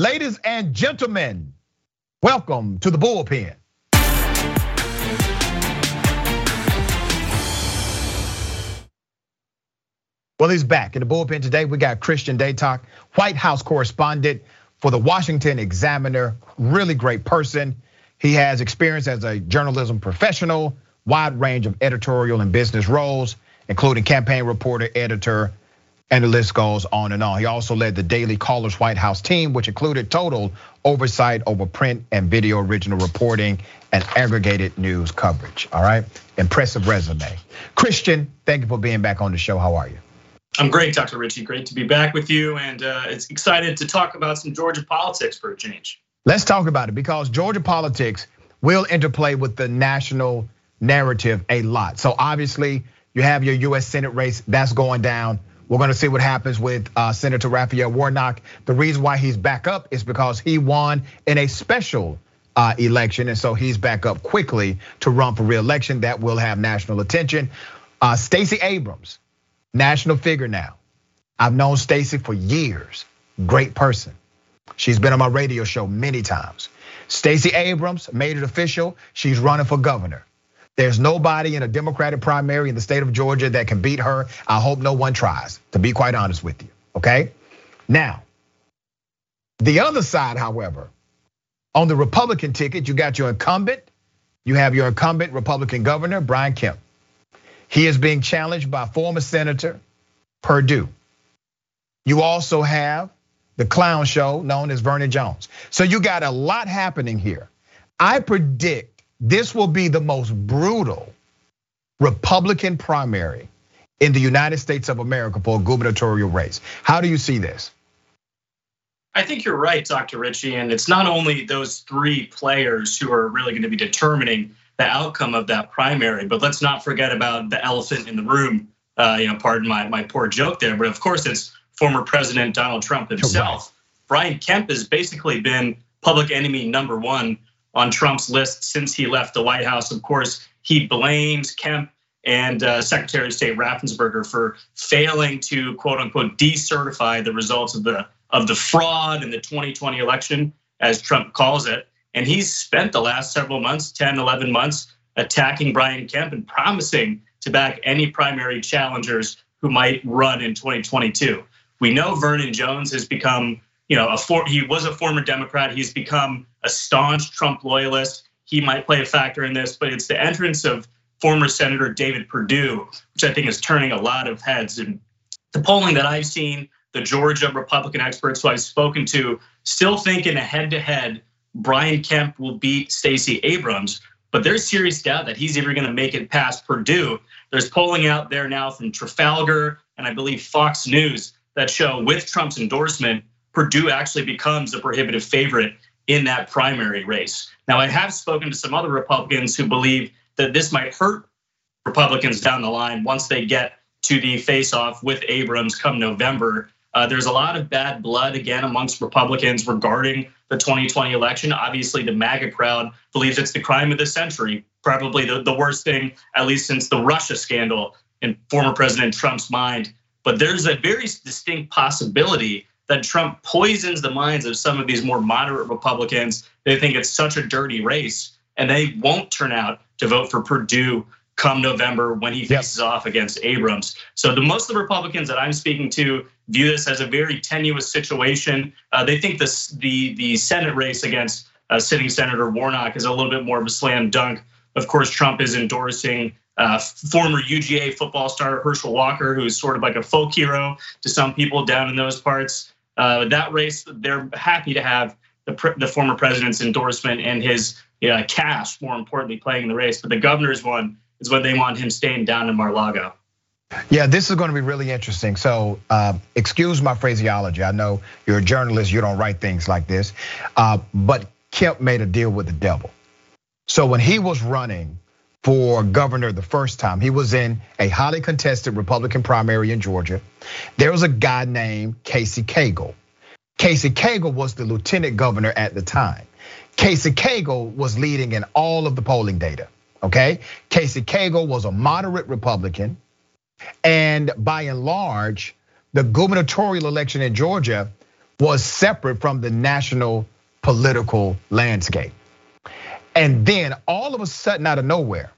Ladies and gentlemen, welcome to the bullpen. Well, he's back in the bullpen today. We got Christian Datoc, White House correspondent for the Washington Examiner. Really great person. He has experience as a journalism professional, wide range of editorial and business roles, including campaign reporter, editor, and the list goes on and on. He also led the Daily Caller's White House team, which included total oversight over print and video original reporting and aggregated news coverage. All right, impressive resume. Christian, thank you for being back on the show. How are you? I'm great, Dr. Richey. Great to be back with you, and uh, it's excited to talk about some Georgia politics for a change. Let's talk about it because Georgia politics will interplay with the national narrative a lot. So obviously, you have your U.S. Senate race that's going down. We're going to see what happens with uh, Senator Raphael Warnock. The reason why he's back up is because he won in a special uh, election, and so he's back up quickly to run for reelection. That will have national attention. Stacey Abrams national figure now. I've known Stacey for years. Great person. She's been on my radio show many times. Stacey Abrams made it official. She's running for governor. There's nobody in a Democratic primary in the state of Georgia that can beat her. I hope no one tries, to be quite honest with you. Okay? Now, the other side, however, on the Republican ticket, you got your incumbent. You have your incumbent Republican governor, Brian Kemp. He is being challenged by former Senator Perdue. You also have the clown show known as Vernon Jones. So you got a lot happening here. I predict this will be the most brutal Republican primary in the United States of America for a gubernatorial race. How do you see this? I think you're right, Dr. Richey. And it's not only those three players who are really going to be determining the outcome of that primary. But let's not forget about the elephant in the room. Uh, you know, pardon my my poor joke there, but of course it's former President Donald Trump himself. Brian Kemp has basically been public enemy number one on Trump's list since he left the White House. Of course, he blames Kemp and uh, Secretary of State Raffensperger for failing to quote unquote decertify the results of the of the fraud in the 2020 election, as Trump calls it. And he's spent the last several months, 10, 11 months, attacking Brian Kemp and promising to back any primary challengers who might run in 2022. We know Vernon Jones has become, you know, a for, he was a former Democrat. He's become a staunch Trump loyalist. He might play a factor in this, but it's the entrance of former Senator David Perdue, which I think is turning a lot of heads. And the polling that I've seen, the Georgia Republican experts who I've spoken to, still think in a head-to-head Brian Kemp will beat Stacey Abrams, but there's serious doubt that he's ever going to make it past Perdue. There's polling out there now from Trafalgar and I believe Fox News that show with Trump's endorsement, Perdue actually becomes a prohibitive favorite in that primary race. Now, I have spoken to some other Republicans who believe that this might hurt Republicans down the line once they get to the face off with Abrams come November. Uh, there's a lot of bad blood again amongst Republicans regarding the 2020 election. Obviously, the MAGA crowd believes it's the crime of the century, probably the worst thing, at least since the Russia scandal in former President Trump's mind. But there's a very distinct possibility that Trump poisons the minds of some of these more moderate Republicans. They think it's such a dirty race, and they won't turn out to vote for Perdue come November when he faces yep. off against Abrams. So the most of the Republicans that I'm speaking to view this as a very tenuous situation. Uh, they think this the the Senate race against uh, sitting Senator Warnock is a little bit more of a slam dunk. Of course, Trump is endorsing uh, former UGA football star Herschel Walker, who is sort of like a folk hero to some people down in those parts. Uh, that race, they're happy to have the, the former president's endorsement and his cash, more importantly, playing the race. But the governor's one is when they want him staying down in Mar-Lago. Yeah, this is going to be really interesting. So, uh, excuse my phraseology. I know you're a journalist, you don't write things like this. Uh, but Kemp made a deal with the devil. So, when he was running for governor the first time, he was in a highly contested Republican primary in Georgia. There was a guy named Casey Cagle. Casey Cagle was the lieutenant governor at the time. Casey Cagle was leading in all of the polling data. Okay, Casey Cagle was a moderate Republican, and by and large, the gubernatorial election in Georgia was separate from the national political landscape. And then all of a sudden, out of nowhere,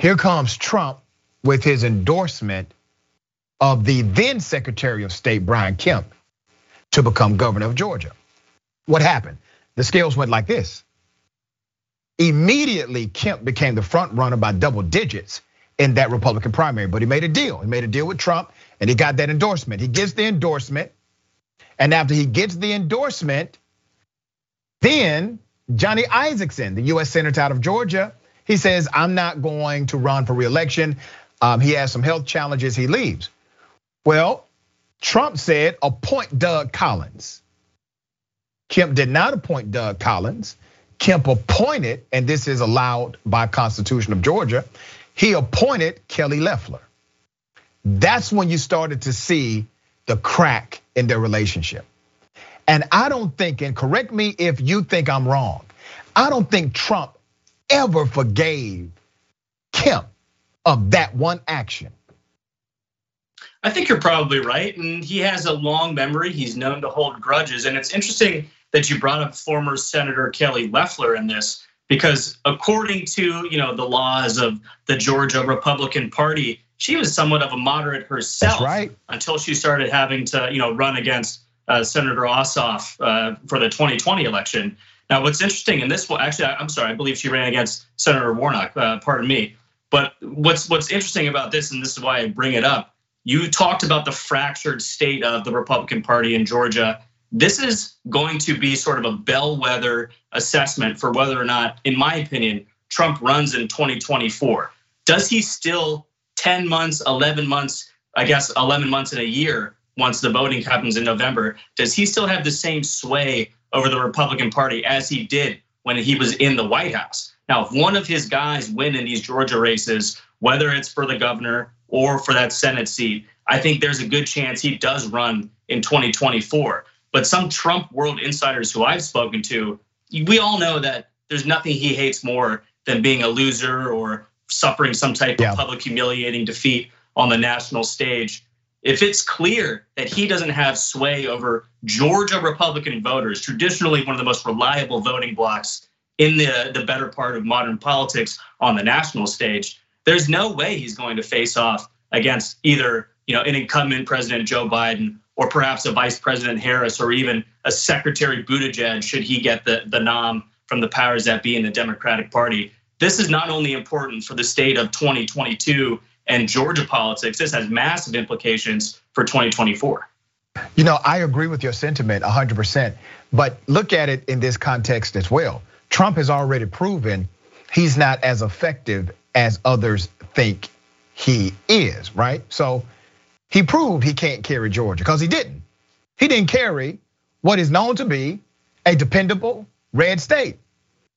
here comes Trump with his endorsement of the then Secretary of State, Brian Kemp, to become governor of Georgia. What happened? The scales went like this. Immediately, Kemp became the front runner by double digits in that Republican primary, but he made a deal. He made a deal with Trump and he got that endorsement. He gets the endorsement. And after he gets the endorsement, then Johnny Isakson, the US Senator out of Georgia, he says, I'm not going to run for reelection. Um, he has some health challenges, he leaves. Well, Trump said, appoint Doug Collins. Kemp did not appoint Doug Collins. Kemp appointed, and this is allowed by Constitution of Georgia, he appointed Kelly Loeffler. That's when you started to see the crack in their relationship. And I don't think, and correct me if you think I'm wrong, I don't think Trump ever forgave Kemp of that one action. I think you're probably right. And he has a long memory. He's known to hold grudges. And it's interesting that you brought up former Senator Kelly Loeffler in this, because according to you know the laws of the Georgia Republican Party, she was somewhat of a moderate herself right. until she started having to you know run against Senator Ossoff uh, for the 2020 election. Now, what's interesting in this one, actually, I'm sorry, I believe she ran against Senator Warnock. Uh, pardon me. But what's what's interesting about this, and this is why I bring it up, you talked about the fractured state of the Republican Party in Georgia. This is going to be sort of a bellwether assessment for whether or not, in my opinion, Trump runs in 2024. Does he still 10 months, 11 months, I guess 11 months in a year, once the voting happens in November, does he still have the same sway over the Republican Party as he did when he was in the White House? Now, if one of his guys win in these Georgia races, whether it's for the governor or for that Senate seat, I think there's a good chance he does run in 2024. But some Trump world insiders who I've spoken to, we all know that there's nothing he hates more than being a loser or suffering some type yeah. of public humiliating defeat on the national stage. If it's clear that he doesn't have sway over Georgia Republican voters, traditionally one of the most reliable voting blocks in the, the better part of modern politics on the national stage, there's no way he's going to face off against either you know an incumbent President Joe Biden or perhaps a Vice President Harris or even a Secretary Buttigieg should he get the, the nom from the powers that be in the Democratic Party. This is not only important for the state of 2022 and Georgia politics, this has massive implications for 2024. You know, I agree with your sentiment 100%, but look at it in this context as well. Trump has already proven he's not as effective as others think he is, right? So he proved he can't carry Georgia because he didn't. He didn't carry what is known to be a dependable red state.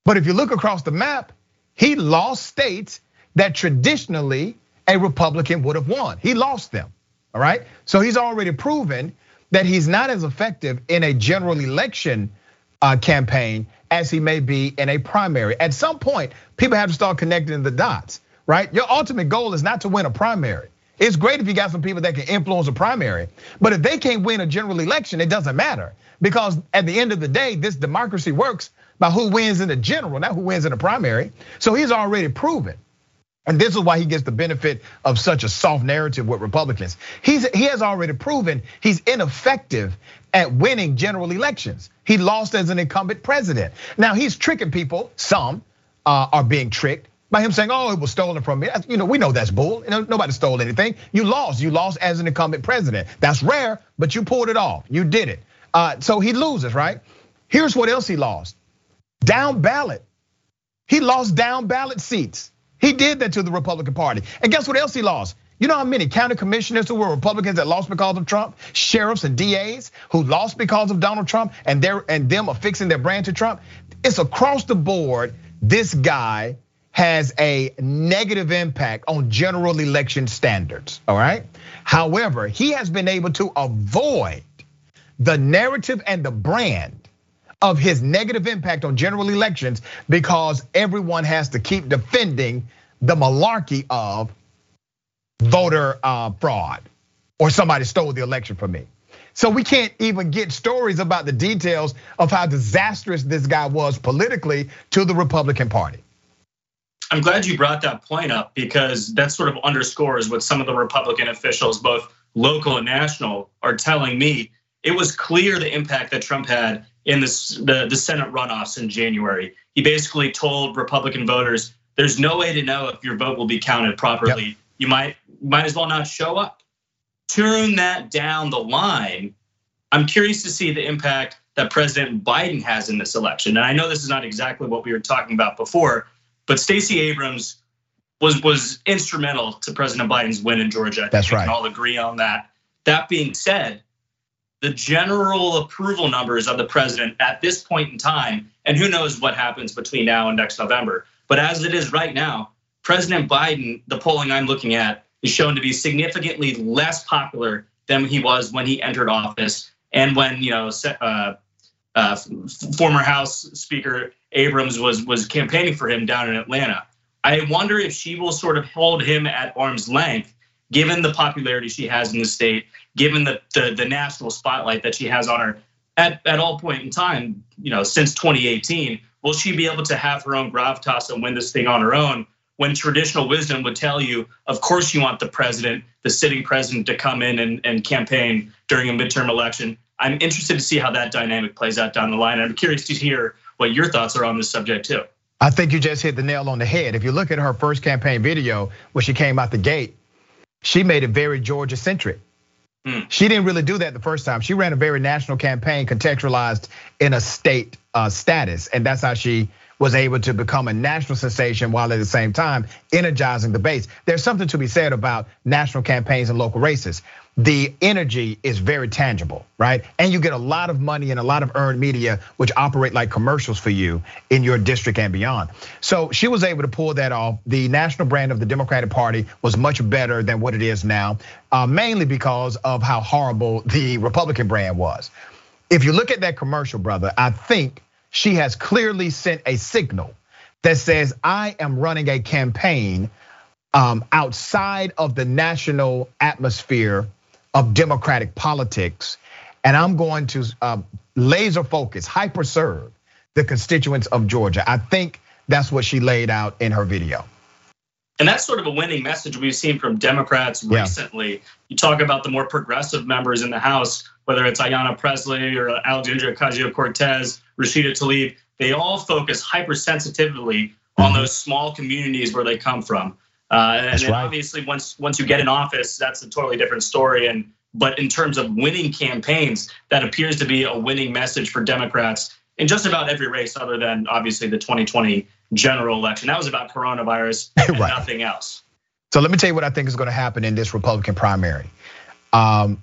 But if you look across the map, he lost states that traditionally a Republican would have won. He lost them, all right? So he's already proven that he's not as effective in a general election uh, campaign as he may be in a primary. At some point, people have to start connecting the dots, right? Your ultimate goal is not to win a primary. It's great if you got some people that can influence a primary, but if they can't win a general election, it doesn't matter because at the end of the day, this democracy works by who wins in the general, not who wins in the primary. So he's already proven. And this is why he gets the benefit of such a soft narrative with Republicans. He's, he has already proven he's ineffective at winning general elections. He lost as an incumbent president. Now he's tricking people, some uh, are being tricked by him saying, "Oh, it was stolen from me." You know, we know that's bull. Nobody stole anything. You lost. You lost as an incumbent president. That's rare, but you pulled it off. You did it. Uh, so he loses, right? Here's what else he lost: down ballot. He lost down ballot seats. He did that to the Republican Party. And guess what else he lost? You know how many county commissioners who were Republicans that lost because of Trump, sheriffs and DAs who lost because of Donald Trump, and they and them affixing their brand to Trump. It's across the board. This guy has a negative impact on general election standards, all right? However, he has been able to avoid the narrative and the brand of his negative impact on general elections because everyone has to keep defending the malarkey of voter uh, fraud or somebody stole the election from me. So we can't even get stories about the details of how disastrous this guy was politically to the Republican Party. I'm glad you brought that point up because that sort of underscores what some of the Republican officials, both local and national, are telling me. It was clear the impact that Trump had in this, the, the Senate runoffs in January. He basically told Republican voters, there's no way to know if your vote will be counted properly. Yep. You might might as well not show up. Turn that down the line. I'm curious to see the impact that President Biden has in this election. And I know this is not exactly what we were talking about before, but Stacey Abrams was was instrumental to President Biden's win in Georgia. That's right. We can all agree on that. That being said, the general approval numbers of the president at this point in time, and who knows what happens between now and next November. But as it is right now, President Biden, the polling I'm looking at, is shown to be significantly less popular than he was when he entered office and when you know uh, uh, former House Speaker Abrams was was campaigning for him down in Atlanta. I wonder if she will sort of hold him at arm's length, given the popularity she has in the state, given the the, the national spotlight that she has on her at, at all point in time, you know, since 2018. Will she be able to have her own gravitas and win this thing on her own? when traditional wisdom would tell you, of course, you want the president, the sitting president, to come in and, and campaign during a midterm election. I'm interested to see how that dynamic plays out down the line. I'm curious to hear what your thoughts are on this subject too. I think you just hit the nail on the head. If you look at her first campaign video when she came out the gate, she made it very Georgia centric. Hmm. She didn't really do that the first time. She ran a very national campaign contextualized in a state uh, status, and that's how she was able to become a national sensation while at the same time energizing the base. There's something to be said about national campaigns and local races. The energy is very tangible, right? And you get a lot of money and a lot of earned media, which operate like commercials for you in your district and beyond. So she was able to pull that off. The national brand of the Democratic Party was much better than what it is now, uh, mainly because of how horrible the Republican brand was. If you look at that commercial, brother, I think she has clearly sent a signal that says, I am running a campaign um, outside of the national atmosphere of democratic politics. And I'm going to uh, laser focus, hyper serve the constituents of Georgia. I think that's what she laid out in her video. And that's sort of a winning message we've seen from Democrats recently. You talk about the more progressive members in the House, whether it's Ayanna Pressley or Alexandria Ocasio Cortez, Rashida Tlaib, they all focus hypersensitively on mm-hmm. those small communities where they come from. Uh, and then right. obviously, once once you get in office, that's a totally different story. And but in terms of winning campaigns, that appears to be a winning message for Democrats in just about every race, other than obviously the 2020 general election. That was about coronavirus and right. nothing else. So let me tell you what I think is going to happen in this Republican primary. Um,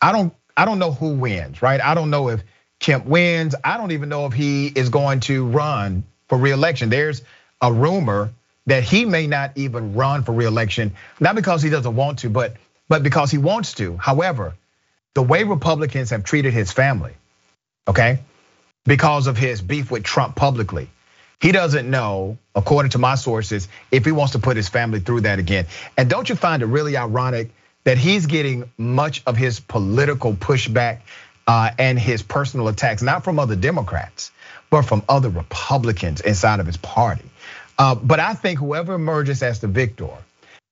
I don't I don't know who wins, right? I don't know if Kemp wins. I don't even know if he is going to run for reelection. There's a rumor that he may not even run for reelection, not because he doesn't want to, but but because he wants to. However, the way Republicans have treated his family, okay, because of his beef with Trump publicly, he doesn't know, according to my sources, if he wants to put his family through that again. And don't you find it really ironic that he's getting much of his political pushback uh, and his personal attacks, not from other Democrats, but from other Republicans inside of his party. Uh, but I think whoever emerges as the victor,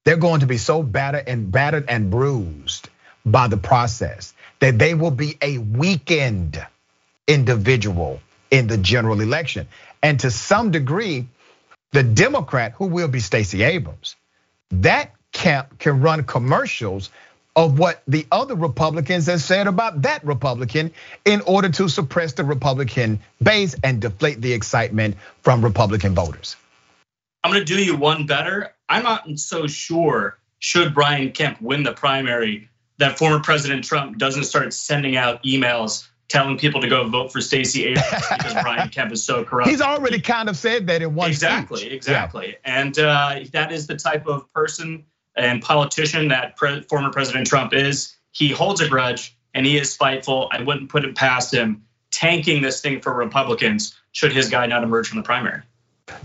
they're going to be so battered and battered and bruised by the process that they will be a weakened individual in the general election. And to some degree, the Democrat who will be Stacey Abrams, that camp can run commercials of what the other Republicans have said about that Republican in order to suppress the Republican base and deflate the excitement from Republican voters. I'm gonna do you one better. I'm not so sure, should Brian Kemp win the primary, that former President Trump doesn't start sending out emails telling people to go vote for Stacey Abrams because Brian Kemp is so corrupt. He's already kind of said that in one exactly, speech. exactly. Yeah. And uh, that is the type of person and politician that pre- former President Trump is. He holds a grudge and he is spiteful. I wouldn't put it past him tanking this thing for Republicans should his guy not emerge from the primary.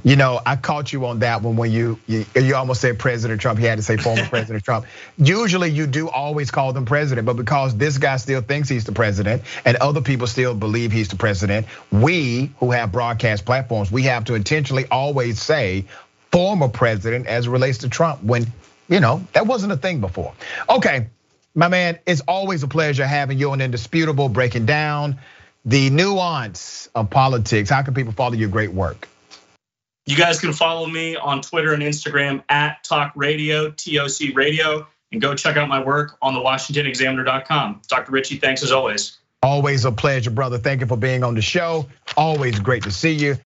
You know, I caught you on that one when you, you you almost said President Trump. He had to say former President Trump. Usually, you do always call them president, but because this guy still thinks he's the president and other people still believe he's the president, we who have broadcast platforms, we have to intentionally always say former president as it relates to Trump when you know that wasn't a thing before. Okay, my man, it's always a pleasure having you on Indisputable, breaking down the nuance of politics. How can people follow your great work? You guys can follow me on Twitter and Instagram at Talk Radio, TOC Radio, and go check out my work on the WashingtonExaminer.com. Dr. Richey, thanks as always. Always a pleasure, brother. Thank you for being on the show. Always great to see you.